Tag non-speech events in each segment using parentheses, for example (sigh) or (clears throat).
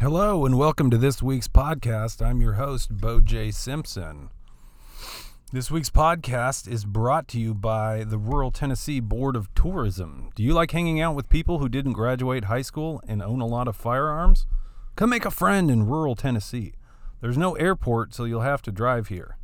Hello, and welcome to this week's podcast. I'm your host, Bo J. Simpson. This week's podcast is brought to you by the Rural Tennessee Board of Tourism. Do you like hanging out with people who didn't graduate high school and own a lot of firearms? Come make a friend in rural Tennessee. There's no airport, so you'll have to drive here.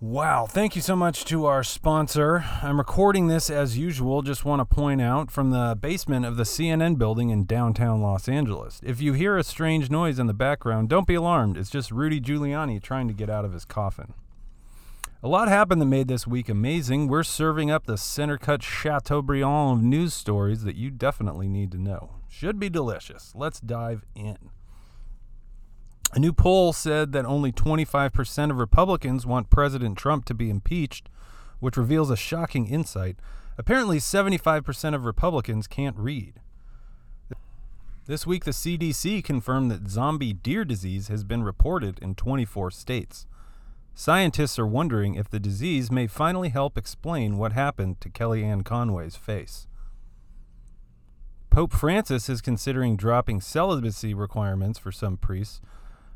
Wow, thank you so much to our sponsor. I'm recording this as usual, just want to point out from the basement of the CNN building in downtown Los Angeles. If you hear a strange noise in the background, don't be alarmed. It's just Rudy Giuliani trying to get out of his coffin. A lot happened that made this week amazing. We're serving up the center cut Chateaubriand of news stories that you definitely need to know. Should be delicious. Let's dive in. A new poll said that only 25% of Republicans want President Trump to be impeached, which reveals a shocking insight. Apparently, 75% of Republicans can't read. This week, the CDC confirmed that zombie deer disease has been reported in 24 states. Scientists are wondering if the disease may finally help explain what happened to Kellyanne Conway's face. Pope Francis is considering dropping celibacy requirements for some priests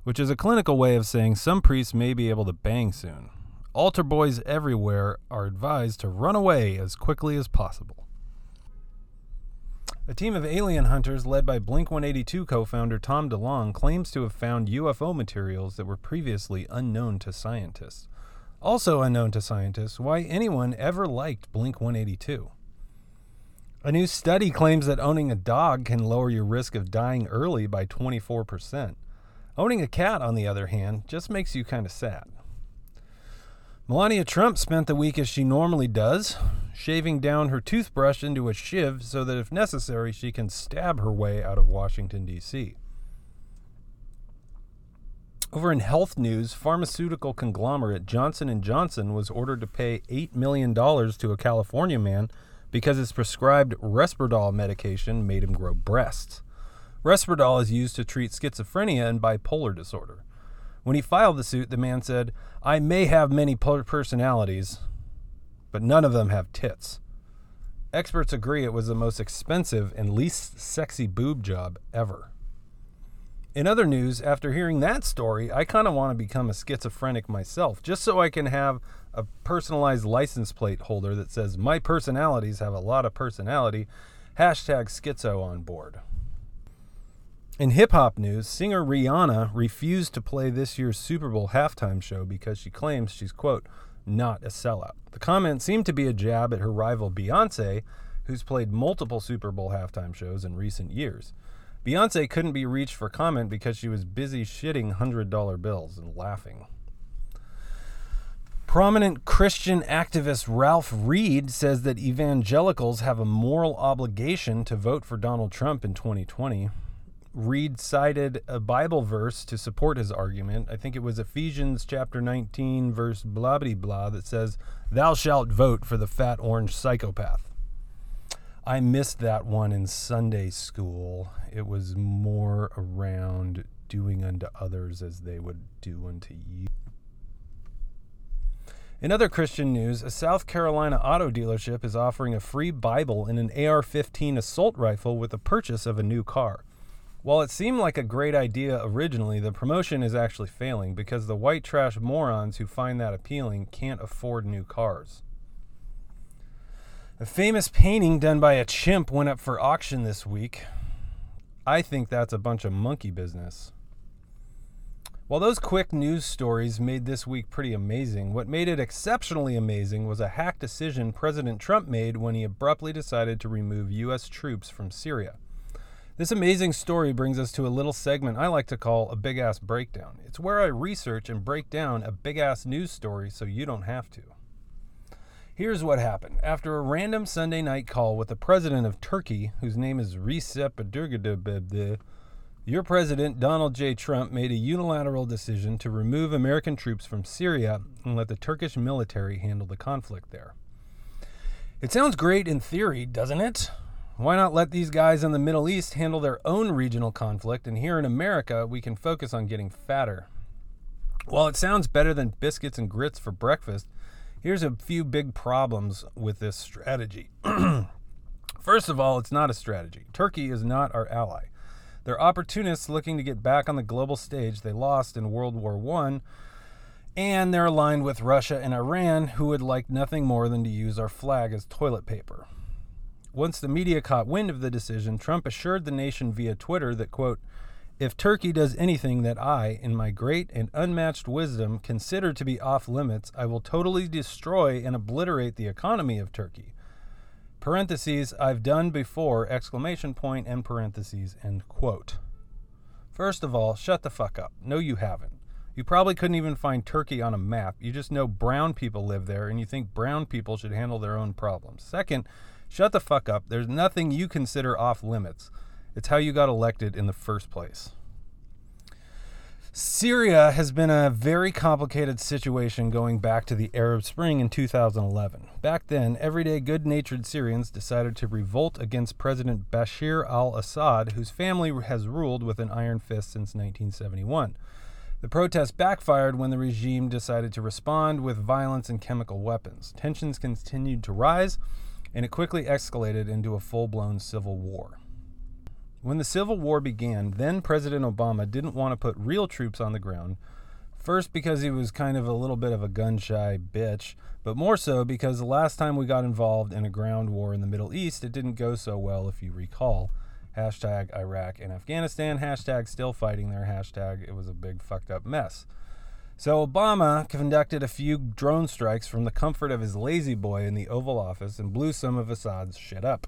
which is a clinical way of saying some priests may be able to bang soon. Altar boys everywhere are advised to run away as quickly as possible. A team of alien hunters led by Blink 182 co founder Tom DeLonge claims to have found UFO materials that were previously unknown to scientists. Also unknown to scientists, why anyone ever liked Blink 182. A new study claims that owning a dog can lower your risk of dying early by 24%. Owning a cat, on the other hand, just makes you kind of sad. Melania Trump spent the week as she normally does, shaving down her toothbrush into a shiv so that if necessary she can stab her way out of Washington, D.C. Over in health news, pharmaceutical conglomerate Johnson & Johnson was ordered to pay $8 million to a California man because his prescribed Risperdal medication made him grow breasts. Risperdal is used to treat schizophrenia and bipolar disorder. When he filed the suit, the man said, I may have many personalities, but none of them have tits. Experts agree it was the most expensive and least sexy boob job ever. In other news, after hearing that story, I kind of want to become a schizophrenic myself, just so I can have a personalized license plate holder that says, My personalities have a lot of personality. Hashtag schizo on board. In hip hop news, singer Rihanna refused to play this year's Super Bowl halftime show because she claims she's, quote, not a sellout. The comment seemed to be a jab at her rival Beyonce, who's played multiple Super Bowl halftime shows in recent years. Beyonce couldn't be reached for comment because she was busy shitting $100 bills and laughing. Prominent Christian activist Ralph Reed says that evangelicals have a moral obligation to vote for Donald Trump in 2020. Reed cited a Bible verse to support his argument. I think it was Ephesians chapter 19, verse blah blah blah, that says, Thou shalt vote for the fat orange psychopath. I missed that one in Sunday school. It was more around doing unto others as they would do unto you. In other Christian news, a South Carolina auto dealership is offering a free Bible and an AR 15 assault rifle with the purchase of a new car. While it seemed like a great idea originally, the promotion is actually failing because the white trash morons who find that appealing can't afford new cars. A famous painting done by a chimp went up for auction this week. I think that's a bunch of monkey business. While those quick news stories made this week pretty amazing, what made it exceptionally amazing was a hack decision President Trump made when he abruptly decided to remove U.S. troops from Syria. This amazing story brings us to a little segment I like to call a big ass breakdown. It's where I research and break down a big ass news story so you don't have to. Here's what happened. After a random Sunday night call with the president of Turkey, whose name is Recep Erdogan, your president, Donald J. Trump, made a unilateral decision to remove American troops from Syria and let the Turkish military handle the conflict there. It sounds great in theory, doesn't it? Why not let these guys in the Middle East handle their own regional conflict, and here in America, we can focus on getting fatter? While it sounds better than biscuits and grits for breakfast, here's a few big problems with this strategy. (clears throat) First of all, it's not a strategy. Turkey is not our ally. They're opportunists looking to get back on the global stage they lost in World War I, and they're aligned with Russia and Iran, who would like nothing more than to use our flag as toilet paper. Once the media caught wind of the decision, Trump assured the nation via Twitter that, quote, if Turkey does anything that I, in my great and unmatched wisdom, consider to be off limits, I will totally destroy and obliterate the economy of Turkey. Parentheses, I've done before, exclamation point, and parentheses, end quote. First of all, shut the fuck up. No, you haven't. You probably couldn't even find Turkey on a map. You just know brown people live there and you think brown people should handle their own problems. Second, shut the fuck up. There's nothing you consider off limits. It's how you got elected in the first place. Syria has been a very complicated situation going back to the Arab Spring in 2011. Back then, everyday good natured Syrians decided to revolt against President Bashir al Assad, whose family has ruled with an iron fist since 1971. The protest backfired when the regime decided to respond with violence and chemical weapons. Tensions continued to rise, and it quickly escalated into a full blown civil war. When the Civil War began, then President Obama didn't want to put real troops on the ground. First, because he was kind of a little bit of a gun shy bitch, but more so because the last time we got involved in a ground war in the Middle East, it didn't go so well, if you recall. Hashtag Iraq and Afghanistan, hashtag still fighting there, hashtag it was a big fucked up mess. So Obama conducted a few drone strikes from the comfort of his La-Z-Boy in the Oval Office and blew some of Assad's shit up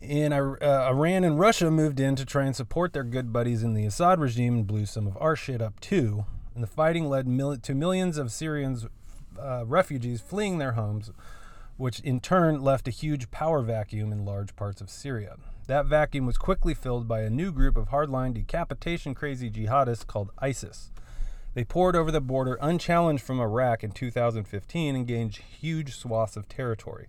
in uh, Iran and Russia moved in to try and support their good buddies in the Assad regime and blew some of our shit up too. And the fighting led mil- to millions of Syrians, uh, refugees fleeing their homes, which in turn left a huge power vacuum in large parts of Syria. That vacuum was quickly filled by a new group of hardline decapitation crazy jihadists called ISIS. They poured over the border unchallenged from Iraq in 2015 and gained huge swaths of territory.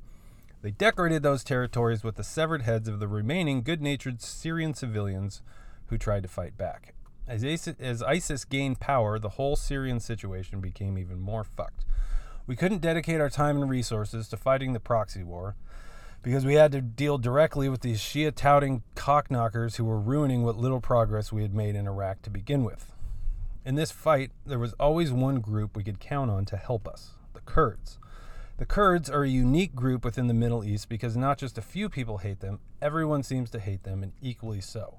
They decorated those territories with the severed heads of the remaining good natured Syrian civilians who tried to fight back. As ISIS, as ISIS gained power, the whole Syrian situation became even more fucked. We couldn't dedicate our time and resources to fighting the proxy war because we had to deal directly with these Shia touting cockknockers who were ruining what little progress we had made in Iraq to begin with. In this fight, there was always one group we could count on to help us the Kurds. The Kurds are a unique group within the Middle East because not just a few people hate them, everyone seems to hate them, and equally so.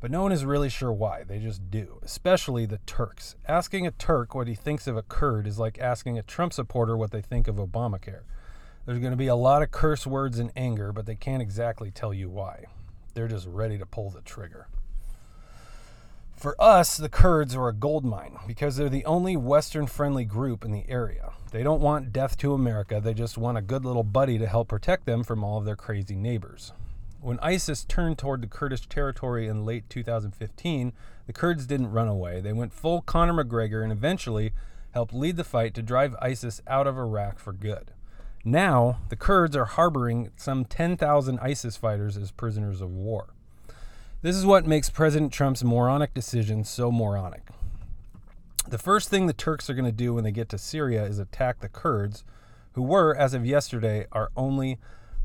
But no one is really sure why, they just do, especially the Turks. Asking a Turk what he thinks of a Kurd is like asking a Trump supporter what they think of Obamacare. There's going to be a lot of curse words and anger, but they can't exactly tell you why. They're just ready to pull the trigger. For us, the Kurds are a gold mine because they're the only Western friendly group in the area. They don't want death to America, they just want a good little buddy to help protect them from all of their crazy neighbors. When ISIS turned toward the Kurdish territory in late 2015, the Kurds didn't run away. They went full Conor McGregor and eventually helped lead the fight to drive ISIS out of Iraq for good. Now, the Kurds are harboring some 10,000 ISIS fighters as prisoners of war. This is what makes President Trump's moronic decision so moronic. The first thing the Turks are going to do when they get to Syria is attack the Kurds, who were, as of yesterday, our only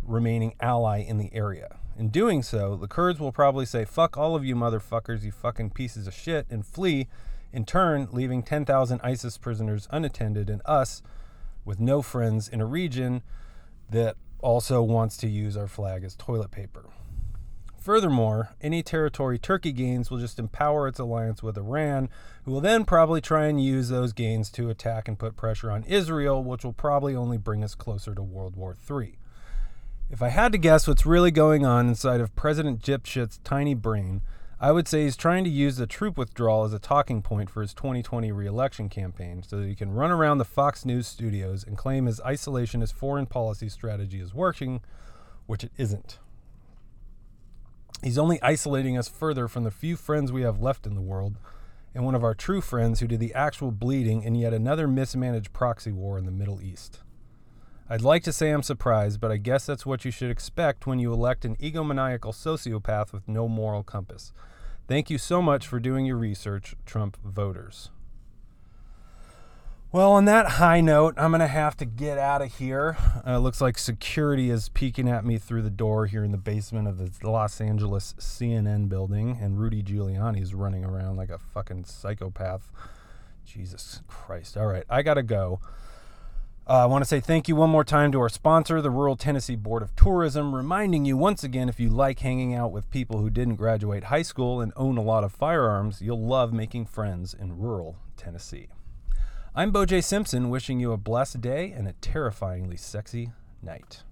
remaining ally in the area. In doing so, the Kurds will probably say, fuck all of you motherfuckers, you fucking pieces of shit, and flee, in turn, leaving 10,000 ISIS prisoners unattended and us with no friends in a region that also wants to use our flag as toilet paper. Furthermore, any territory Turkey gains will just empower its alliance with Iran, who will then probably try and use those gains to attack and put pressure on Israel, which will probably only bring us closer to World War III. If I had to guess what's really going on inside of President Dipshit's tiny brain, I would say he's trying to use the troop withdrawal as a talking point for his 2020 reelection campaign so that he can run around the Fox News studios and claim his isolationist foreign policy strategy is working, which it isn't. He's only isolating us further from the few friends we have left in the world, and one of our true friends who did the actual bleeding in yet another mismanaged proxy war in the Middle East. I'd like to say I'm surprised, but I guess that's what you should expect when you elect an egomaniacal sociopath with no moral compass. Thank you so much for doing your research, Trump voters. Well, on that high note, I'm going to have to get out of here. Uh, looks like security is peeking at me through the door here in the basement of the Los Angeles CNN building, and Rudy Giuliani is running around like a fucking psychopath. Jesus Christ. All right, I got to go. Uh, I want to say thank you one more time to our sponsor, the Rural Tennessee Board of Tourism, reminding you once again if you like hanging out with people who didn't graduate high school and own a lot of firearms, you'll love making friends in rural Tennessee. I'm BoJ Simpson, wishing you a blessed day and a terrifyingly sexy night.